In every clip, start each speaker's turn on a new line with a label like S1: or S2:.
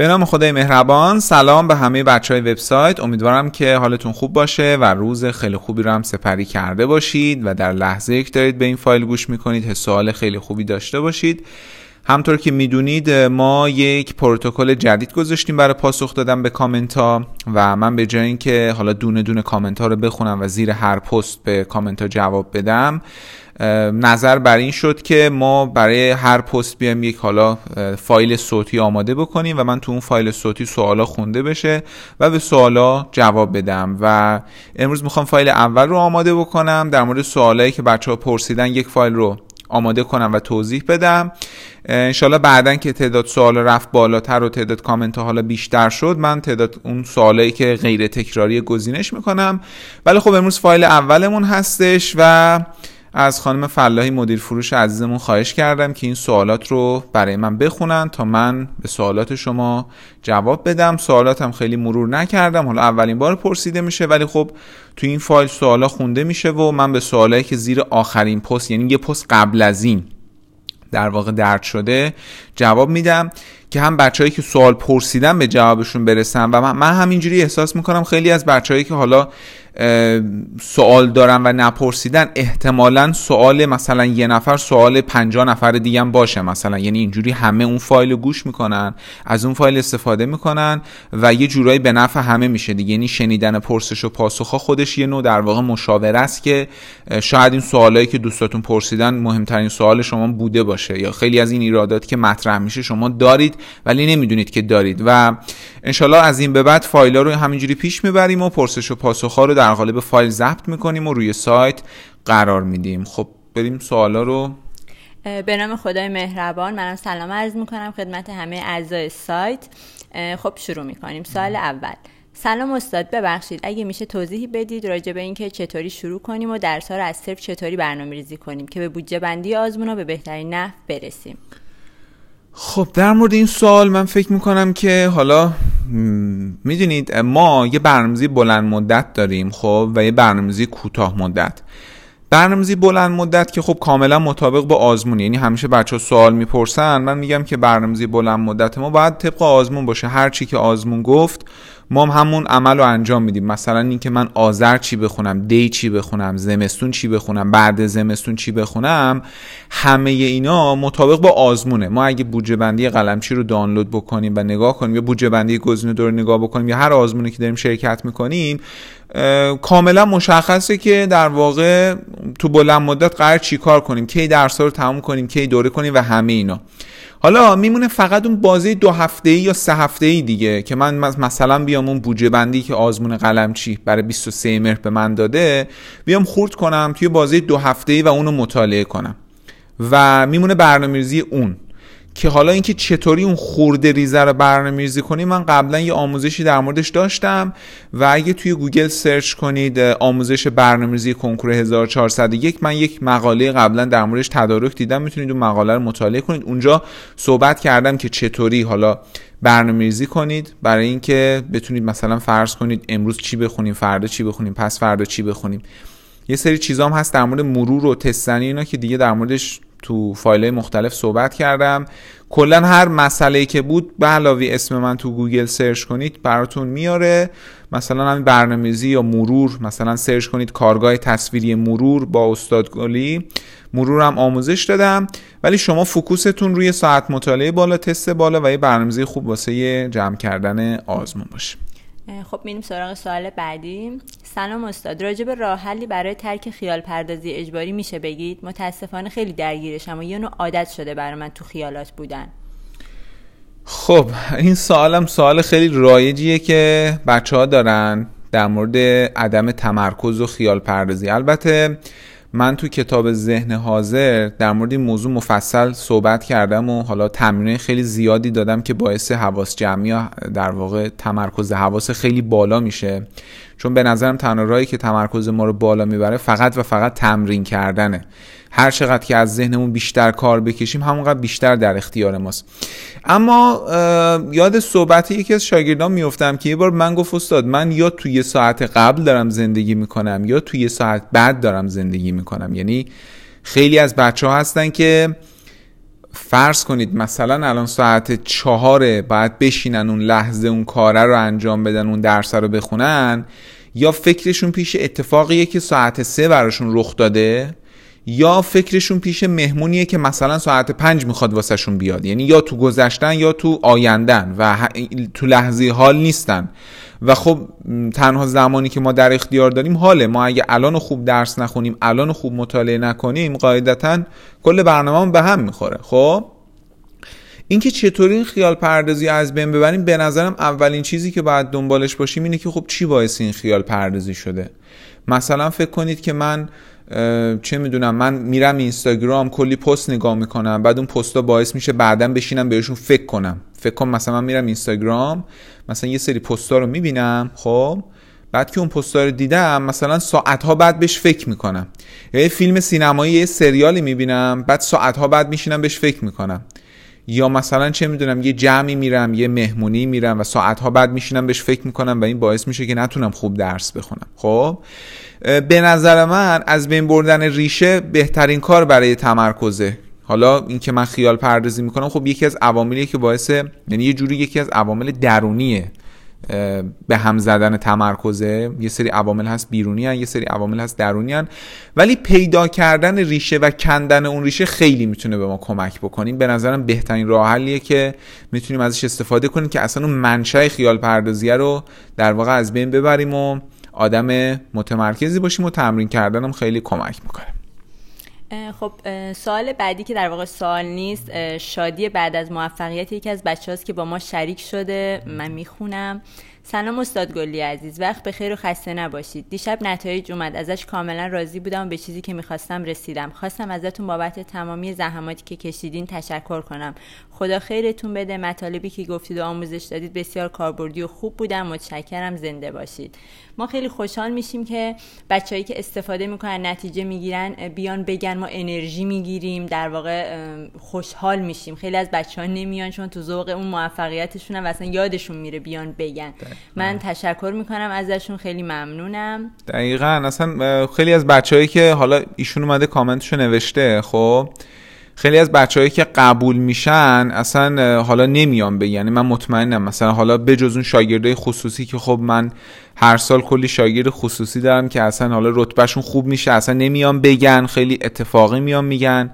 S1: به نام خدای مهربان. سلام به همه بچه های وبسایت. امیدوارم که حالتون خوب باشه و روز خیلی خوبی رو هم سپری کرده باشید و در لحظه یک دارید به این فایل گوش می‌کنید حس حال خیلی خوبی داشته باشید. همطور که می‌دونید ما یک پروتکل جدید گذاشتیم برای پاسخ دادن به کامنت ها و من به جای اینکه حالا دونه دونه کامنت ها رو بخونم و زیر هر پست به کامنت ها جواب بدم نظر بر این شد که ما برای هر پست بیایم یک حالا فایل صوتی آماده بکنیم و من تو اون فایل صوتی سوالا خونده بشه و به سوالا جواب بدم. و امروز می‌خوام فایل اول رو آماده بکنم در مورد سوالایی که بچه ها پرسیدن یک فایل رو آماده کنم و توضیح بدم. انشالله بعدا که تعداد سوال رفت بالاتر و تعداد کامنت ها حالا بیشتر شد من تعداد اون سوالایی که غیر تکراری گزینش می‌کنم. ولی خب امروز فایل اولمون هستش و از خانم فلاحی مدیر فروش عزیزمون خواهش کردم که این سوالات رو برای من بخونن تا من به سوالات شما جواب بدم. سوالاتم خیلی مرور نکردم. حالا اولین بار پرسیده میشه ولی خب تو این فایل سوالا خونده میشه و من به سوالایی که زیر آخرین پست یعنی یه پست قبل از این در واقع درد شده جواب میدم که هم بچههایی که سوال پرسیدن به جوابشون برسن. و من همینجوری احساس می‌کنم خیلی از بچههایی که حالا سوال دارن و نپرسیدن احتمالا سوال مثلا یه نفر سوال پنجا نفر دیگه باشه مثلا. یعنی اینجوری همه اون فایل رو گوش می‌کنن از اون فایل استفاده می‌کنن و یه جورایی به نفع همه میشه دیگه. یعنی شنیدن پرسش و پاسخ خودش یه نوع در واقع مشاوره است که شاید این سوالایی که دوستاتون پرسیدن مهمترین سوال شما بوده باشه یا خیلی از این ایرادات که مطرح میشه شما دارید ولی نمی‌دونید که دارید. و انشالله از این به بعد فایل رو همینجوری پیش می‌بریم و پرسش و پاسخ ها رو در قالب فایل ضبط می‌کنیم و روی سایت قرار میدیم. خب بریم سوالا رو.
S2: به نام خدای مهربان. منم سلام عرض می‌کنم خدمت همه اعضای سایت. خب شروع می‌کنیم. سال اول. سلام استاد ببخشید. اگه میشه توضیحی بدید راجع به اینکه چطوری شروع کنیم و درس رو از صرف چطوری برنامه ریزی کنیم که به بودجه بندی آزمون به بهترین نحو برسیم.
S1: خب در مورد این سوال من فکر می‌کنم که حالا می‌دونید ما یه برنامه‌ریزی بلند مدت داریم خب و یه برنامه‌ریزی کوتاه مدت. برنامه‌ریزی بلند مدت که خب کاملا مطابق با آزمون یعنی همیشه بچه ها سوال می‌پرسن من میگم که برنامه‌ریزی بلند مدت ما باید طبق آزمون باشه. هر چی که آزمون گفت ما هم همون عمل رو انجام میدیم. مثلا اینکه من آذر چی بخونم دی چی بخونم زمستون چی بخونم بعد زمستون چی بخونم همه اینا مطابق با آزمونه. ما اگه بودجه بندی قلمچی رو دانلود بکنیم و نگاه کنیم یا بودجه بندی گزینه دور نگاه بکنیم یا هر آزمونی که داریم شرکت می‌کنیم کاملا مشخصه که در واقع تو بلند مدت قرار چی کار کنیم؟ کی درس رو تموم کنیم کی دوره کنیم و همه اینا. حالا میمونه فقط اون بازی دو هفته یا سه هفته ای دیگه که من مثلا بیام اون بودجه بندی که آزمون قلمچی برای 23 مهر به من داده بیام خورد کنم توی بازه دو هفته ای و اونو مطالعه کنم. و میمونه برنامه‌ریزی اون. که حالا اینکه چطوری اون خورده ریزه رو برنامه‌ریزی کنیم من قبلا یه آموزشی در موردش داشتم و اگه توی گوگل search کنید آموزش برنامه‌ریزی کنکور 1401 من یک مقاله قبلا در موردش تدارک دیدم می‌تونید اون مقاله رو مطالعه کنید. اونجا صحبت کردم که چطوری حالا برنامه‌ریزی کنید برای اینکه بتونید مثلا فرض کنید امروز چی بخونیم فردا چی بخونیم پس فردا چی بخونیم. یه سری چیزام هست در مورد مرور و تست زنی اینا که دیگه در موردش تو فایل مختلف صحبت کردم. کلا هر مسئله که بود به علاوه اسم من تو گوگل search کنید براتون میاره. مثلا همین برنامه‌ریزی یا مرور مثلا search کنید کارگاه تصویری مرور با استاد گلی. مرور هم آموزش دادم. ولی شما focus تون روی ساعت مطالعه بالا تست بالا و یه برنامه‌ریزی خوب واسه جمع کردن آزمون باشه.
S2: خب میریم سراغ سوال بعدی. سلام استاد راجع به راه حلی برای ترک خیال پردازی اجباری میشه بگید؟ متاسفانه خیلی درگیرشم و یه نوع عادت شده برای من تو خیالات بودن.
S1: خب این سوالم سوال خیلی رایجیه که بچه ها دارن در مورد عدم تمرکز و خیال پردازی. البته من تو کتاب ذهن حاضر در مورد این موضوع مفصل صحبت کردم و حالا تمرین خیلی زیادی دادم که باعث حواس جمعی در واقع تمرکز حواس خیلی بالا میشه. چون به نظرم تنها راهی که تمرکز ما رو بالا می‌بره فقط و فقط تمرین کردنه. هر چقدر که از ذهنمون بیشتر کار بکشیم همونقدر بیشتر در اختیار ماست. اما یاد صحبت یکی از شاگردان میفتم که یه بار من گفت استاد من یا توی ساعت قبل دارم زندگی می‌کنم یا توی ساعت بعد دارم زندگی می‌کنم. یعنی خیلی از بچه ها هستن که فرض کنید مثلا الان ساعت چهاره باید بشینن اون لحظه اون کاره رو انجام بدن اون درس رو بخونن یا فکرشون پیش اتفاقیه که ساعت سه براشون رخ داده؟ یا فکرشون پیش مهمونیه که مثلا ساعت پنج می‌خواد واسهشون بیاد. یعنی یا تو گذشتن یا تو آیندن و تو لحظه حال نیستن. و خب تنها زمانی که ما در اختیار داریم حاله. ما اگه الان خوب درس نخونیم الان خوب مطالعه نکنیم قاعدتا کل برنامه به هم می‌خوره. خب؟ اینکه چطوری این خیال پردازی از بین ببریم به نظرم اولین چیزی که باید دنبالش باشیم اینه که خب چی باعث این خیال پردازی شده؟ مثلا فکر کنید که من چه می‌دونم من میرم اینستاگرام کلی پست نگاه می‌کنم بعد اون پستا باعث میشه بعدا بشینم بهشون فکر کنم. فکر کنم مثلا من میرم اینستاگرام مثلا یه سری پستا رو می‌بینم خب؟ بعد که اون پستا رو دیدم مثلا ساعت ها بعد بهش فکر می‌کنم. یا یه فیلم سینمایی یه سریالی می‌بینم بعد ساعت ها بعد میشینم بهش فکر می‌کنم. یا مثلا چه می‌دونم یه جمعی میرم یه مهمونی میرم و ساعت ها بعد میشینم بهش فکر می‌کنم و این باعث میشه که نتونم خوب درس بخونم. خب؟ به نظر من از بین بردن ریشه بهترین کار برای تمرکزه. حالا اینکه من خیال پردازی می‌کنم خب یکی از عواملیه که باعث یعنی یه جوری یکی از عوامل درونیه. به هم زدن تمرکزه. یه سری عوامل هست بیرونی هن، یه سری عوامل هست درونی هن. ولی پیدا کردن ریشه و کندن اون ریشه خیلی می‌تونه به ما کمک بکنیم به نظرم بهترین راه حلیه که می‌تونیم ازش استفاده کنیم که اصلا اون منشأ خیال پردازیه رو در واقع از بین ببریم و آدم متمرکزی باشیم و تمرین کردنم خیلی کمک می‌کنه.
S2: خب سوال بعدی که در واقع سوال نیست شادی بعد از موفقیت یکی از بچه هاست که با ما شریک شده. من می‌خونم. سلام استاد گلی عزیز وقت به خیر و خسته نباشید. دیشب نتایج اومد ازش کاملا راضی بودم و به چیزی که می‌خواستم رسیدم. خواستم ازتون بابت تمامی زحماتی که کشیدین تشکر کنم. خدا خیرتون بده مطالبی که گفتید و آموزش دادید بسیار کاربردی و خوب بودم. متشکرم زنده باشید. ما خیلی خوشحال میشیم که بچههایی که استفاده می‌کنن نتیجه می‌گیرن بیان بگن ما انرژی می‌گیریم. در واقع خوشحال میشیم. خیلی از بچه ها نمیان چون تو ذوق اون موفقیتشون و اصلا یادشون میره بیان بگن. من تشکر می‌کنم ازشون خیلی ممنونم.
S1: دقیقا. اصلا خیلی از بچههایی که حالا ایشون اومده کامنتشو نوشته خب خیلی از بچههایی که قبول میشن اصلا حالا نمیان به یعنی من مطمئنم. مثلا حالا بجز اون شاگرده خصوصی که خب من هر سال کلی شاگرد خصوصی دارم که اصلا حالا رتبهشون خوب میشه اصلا نمیان بگن خیلی اتفاقی میان میگن.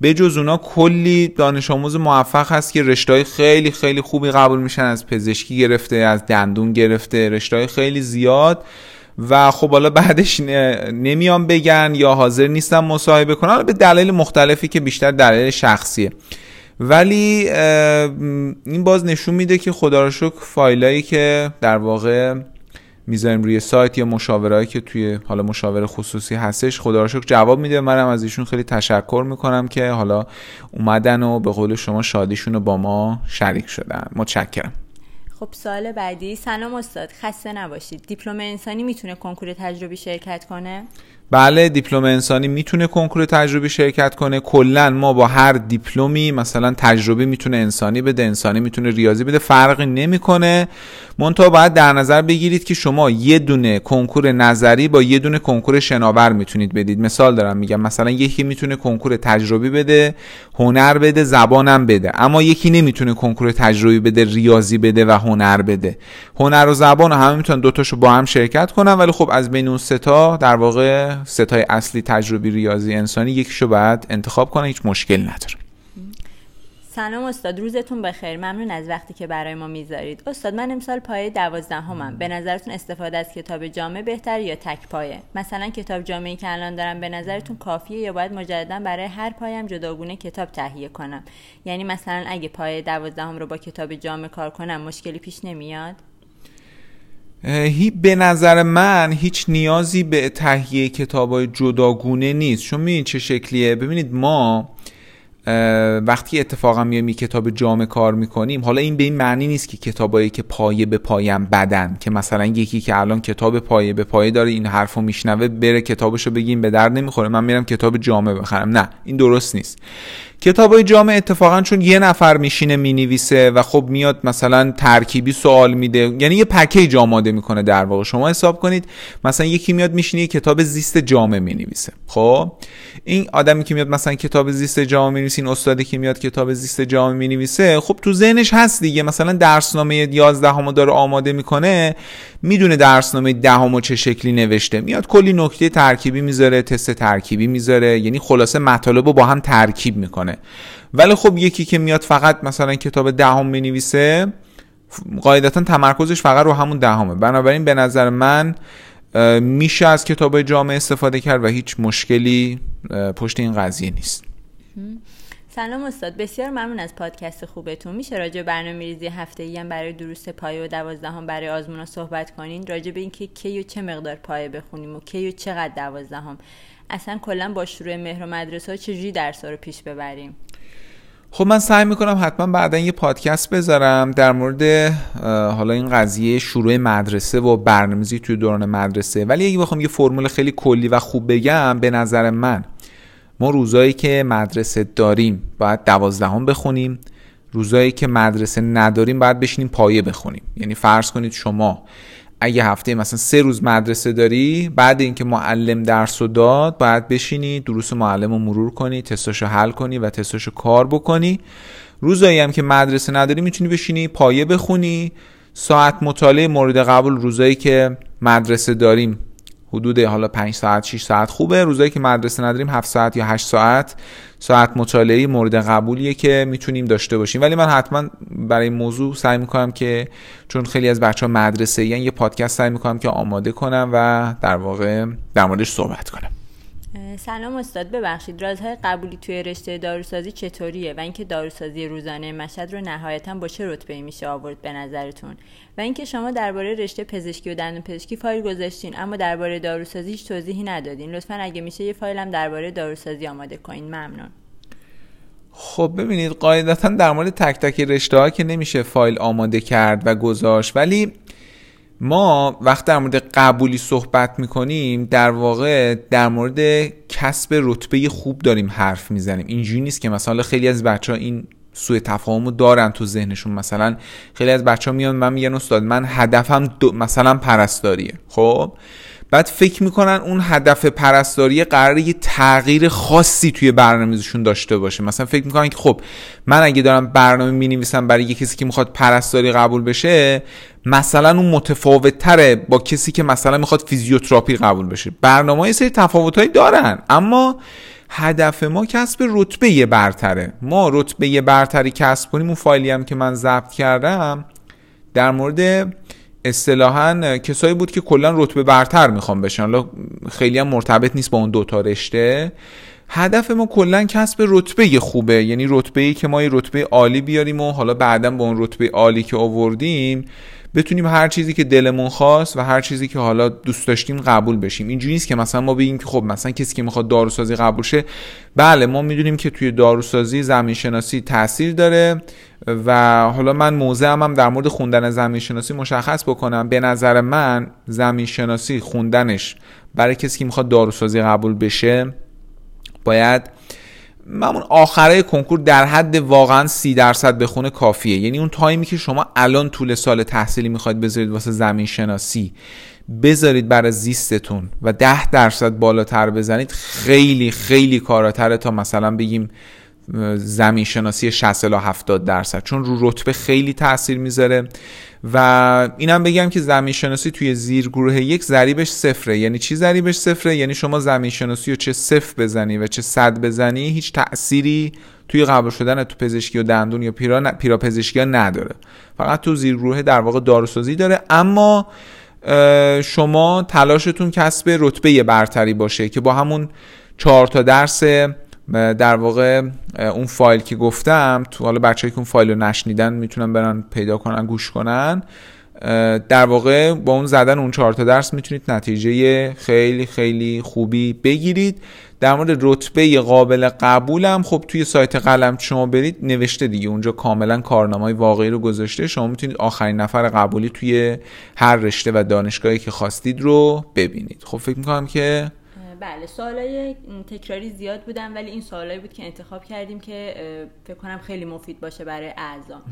S1: به جز اونا کلی دانش آموز موفق هست که رشتهای خیلی خیلی خوبی قبول میشن از پزشکی گرفته از دندون گرفته رشتهای خیلی زیاد. و خب حالا بعدش نمیان بگن یا حاضر نیستن مصاحبه کنن. به دلایل مختلفی که بیشتر دلایل شخصیه. ولی این باز نشون میده که خدا رو شکر فایلایی که در واقع می‌ذاریم روی سایت یا مشاورهایی که توی حالا مشاور خصوصی هستش خدا رو شکر جواب میده. منم از ایشون خیلی تشکر می‌کنم که حالا اومدن و به قول شما شادیشون رو با ما شریک شدن. متشکرم.
S2: خب سال بعدی. سلام استاد خسته نباشید. دیپلم انسانی می‌تونه کنکور تجربی شرکت کنه؟
S1: بله دیپلم انسانی می‌تونه کنکور تجربی شرکت کنه. کلا ما با هر دیپلمی مثلا تجربی می‌تونه انسانی بده انسانی می‌تونه ریاضی بده فرقی نمی‌کنه. منتها باید در نظر بگیرید که شما یه دونه کنکور نظری با یه دونه کنکور شناور می‌تونید بدید. مثال دارم میگم مثلا یکی می‌تونه کنکور تجربی بده هنر بده زبانم بده. اما یکی نمی‌تونه کنکور تجربی بده ریاضی بده و هنر بده. هنر و زبان همه می‌تونن دوتاشو با هم شرکت کنن ولی خب از بین اون ستا در واقع ستای اصلی تجربی ریاضی انسانی یکیشو باید انتخاب کنه هیچ مشکل نداره.
S2: سلام استاد روزتون بخیر. ممنون از وقتی که برای ما می‌ذارید. استاد من امسال پایه دوازدهمم. به نظرتون استفاده از کتاب جامعه بهتر یا تک پایه؟ مثلا کتاب جامعه که الان دارم به نظرتون کافیه یا باید مجددا برای هر پایم جداگونه کتاب تهیه کنم؟ یعنی مثلا اگه پایه دوازدهم رو با کتاب جامعه کار کنم مشکلی پیش نمیاد؟
S1: به نظر من هیچ نیازی به تهیه کتاب جداگونه نیست. چون می‌بینید چه شکلیه؟ ببینید ما وقتی اتفاقا میایم کتاب جامع کار می‌کنیم حالا این به این معنی نیست که کتابایی که پایه به پایم بدن که مثلا یکی که الان کتاب پایه به پایه داره این حرفو میشنوه بره کتابشو بگیم به درد نمی‌خوره من میرم کتاب جامع بخرم. نه این درست نیست. کتابای جامع اتفاقا چون یه نفر میشینه می‌نویسه و خب میاد مثلا ترکیبی سوال میده. یعنی یه پکیج آماده می‌کنه در واقع. شما حساب کنید مثلا یکی میاد میشینه یه کتاب زیست جامع می‌نویسه. خب؟ این آدمی که میاد مثلا کتاب زیست جامع می‌نویسه این استادی که میاد کتاب زیست جامع می‌نویسه خب تو ذهنش هست دیگه. مثلا درسنامه 11 همو داره آماده می‌کنه می‌دونه درسنامه دهمو چه شکلی نوشته. میاد کلی نکته ترکیبی می‌ذاره تست ترکیبی می‌ذاره. یعنی خلاصه مطالب رو با هم ترکیب می‌کنه. ولی خب یکی که میاد فقط مثلا کتاب دهم می‌نویسه قاعدتا تمرکزش فقط رو همون دهمه. بنابراین به نظر من میشه از کتاب جامعه استفاده کرد و هیچ مشکلی پشت این قضیه نیست.
S2: سلام استاد. بسیار ممنون از پادکست خوبتون. میشه راجع برنامه ریزی هفته ای هم برای دروس پایه و دوازدهم برای آزمون صحبت کنین؟ راجع به اینکه کی و چه مقدار پایه بخونیم و کی و چقدر دوازدهم؟ اصلا کلا با شروع مهر و مدرسه ها چجوری درس رو پیش ببریم؟
S1: خب من سعی می‌کنم حتما بعدا یه پادکست بذارم در مورد حالا این قضیه شروع مدرسه و برنامه‌ریزی توی دوران مدرسه. ولی اگه بخوام یه فرمول خیلی کلی و خوب بگم به نظر من ما روزایی که مدرسه داریم باید دوازدهم بخونیم روزایی که مدرسه نداریم باید بشینیم پایه بخونیم. یعنی فرض کنید شما اگه هفته مثلا سه روز مدرسه داری بعد اینکه معلم درس رو داد باید بشینی دروس معلم رو مرور کنی تستاشو حل کنی و تستاشو کار بکنی. روزایی هم که مدرسه نداری می‌تونی بشینی پایه بخونی. ساعت مطالعه مورد قبول روزایی که مدرسه داریم. حدود حالا 5 ساعت 6 ساعت. خوبه. روزایی که مدرسه نداریم 7 ساعت یا 8 ساعت. ساعت مطالعه مورد قبولیه که می‌تونیم داشته باشیم. ولی من حتما برای این موضوع سعی می‌کنم که چون خیلی از بچه ها مدرسه یه پادکست سعی می‌کنم که آماده کنم و در واقع در موردش صحبت کنم.
S2: سلام استاد ببخشید. رازهای قبولی توی رشته داروسازی چطوریه؟ و اینکه داروسازی روزانه مشهد رو نهایتا با چه رتبه میشه آورد به نظرتون؟ و اینکه شما درباره رشته پزشکی و دندون پزشکی فایل گذاشتین اما درباره داروسازی هیچ توضیحی ندادین. لطفا اگه میشه یه فایل هم درباره داروسازی آماده کنین. ممنون.
S1: خب ببینید قاعدتا در مورد تک تک رشته ها که نمیشه فایل آماده کرد و گذاشت ولی ما وقت در مورد قبولی صحبت می‌کنیم در واقع در مورد کسب رتبه خوب داریم حرف می‌زنیم. اینجوری نیست که مثلا خیلی از بچه ها این سوء تفاهمو دارن تو ذهنشون. مثلا خیلی از بچه ها میان من میگن استاد من هدفم مثلا پرستاریه. خب؟ بعد فکر می‌کنن اون هدف پرستاری قراره یه تغییر خاصی توی برنامه‌ریزیشون داشته باشه. مثلا فکر می‌کنن که خب من اگه دارم برنامه می‌نویسم برای یه کسی که می‌خواد پرستاری قبول بشه مثلا اون متفاوت تره با کسی که مثلا می‌خواد فیزیوتراپی قبول بشه. برنامه یه سری تفاوتهایی دارن اما هدف ما کسب رتبه برتره. ما رتبه برتری کسب کنیم اون فایلی هم که من ضبط کردم در مورد اصطلاحا کسایی بود که کلا رتبه برتر می‌خوام بشن. خیلی هم مرتبط نیست با اون دوتا رشته. هدف ما کلا کسب رتبه خوبه. یعنی رتبه ای که ما یه رتبه عالی بیاریم و حالا بعدا با اون رتبه عالی که آوردیم بتونیم هر چیزی که دلمون خواست و هر چیزی که حالا دوست داشتیم قبول بشیم. اینجوری نیست که مثلا ما بگیم که خب مثلا کسی که می‌خواد داروسازی قبول شه بله ما می‌دونیم که توی داروسازی زمین شناسی تاثیر داره. و حالا من موضع هم, در مورد خوندن زمین شناسی مشخص بکنم. به نظر من زمین شناسی خوندنش برای کسی که می‌خواد داروسازی قبول بشه باید همون آخره کنکور در حد واقعا سی درصد بخونه کافیه. یعنی اون تایمی که شما الان طول سال تحصیلی می‌خواید بذارید واسه زمین شناسی بذارید برای زیستتون و ده درصد بالاتر بزنید خیلی خیلی کاراتره تا مثلا بگیم زمین شناسی 60 الی 70 درصد. چون رو رتبه خیلی تاثیر می‌ذاره. و اینم بگم که زمین شناسی توی زیر گروه یک ضریبش صفره. یعنی چی ضریبش صفره؟ یعنی شما زمین شناسی رو چه صفر بزنی و چه صد بزنی هیچ تأثیری توی قبول شدن تو پزشکی و دندون یا پیرا, پیرا پزشکی ها نداره. فقط تو زیر گروه در واقع داروسازی داره. اما شما تلاشتون کسب رتبه برتری باشه که با همون چهار تا درس در واقع اون فایل که گفتم تو حالا بچه‌ای که اون فایل رو نشنیدن می‌تونن برن پیدا کنن گوش کنن. در واقع با اون زدن اون چهار تا درس می‌تونید نتیجه خیلی خیلی خوبی بگیرید. در مورد رتبه قابل قبولم خب توی سایت قلم شما برید نوشته دیگه. اونجا کاملا کارنامه واقعی رو گذاشته. شما می‌تونید آخرین نفر قبولی توی هر رشته و دانشگاهی که خواستید رو ببینید. خب فکر می‌کنم که
S2: بله سوالای تکراری زیاد بودن ولی این سوالایی بود که انتخاب کردیم که فکر کنم خیلی مفید باشه برای اعضا.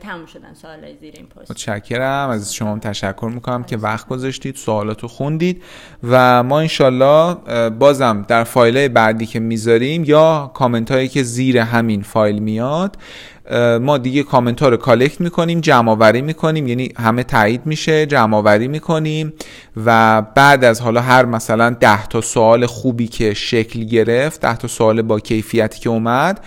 S2: تموم شدن سوالای زیر این پست.
S1: متشکرم. از شما تشکر می‌کنم که وقت گذاشتید سوالاتو خوندید و ما انشالله بازم در فایل بعدی که می‌ذاریم یا کامنت هایی که زیر همین فایل میاد ما دیگه کامنت ها رو کالکت می‌کنیم جمع آوری می‌کنیم یعنی همه تایید میشه جمع آوری می‌کنیم و بعد از حالا هر مثلا ده تا سوال خوبی که شکل گرفت ده تا سوال با کیفیتی که اومد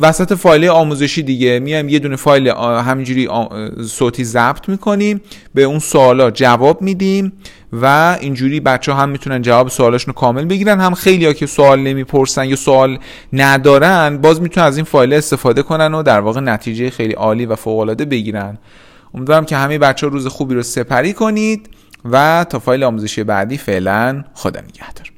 S1: وسط فایل آموزشی دیگه میایم یه دونه فایل همینجوری صوتی ضبط می‌کنیم به اون سوالا جواب میدیم و اینجوری بچه هم می‌تونن جواب سوالاشون رو کامل بگیرن. هم خیلی ها که سوال نمی‌پرسن یا سوال ندارن باز می‌تونن از این فایل استفاده کنن و در واقع نتیجه خیلی عالی و فوق العاده بگیرن. امیدوارم که همه بچه ها روز خوبی رو سپری کنید و تا فایل آموزشی بعدی فعلا خدا نگهدار.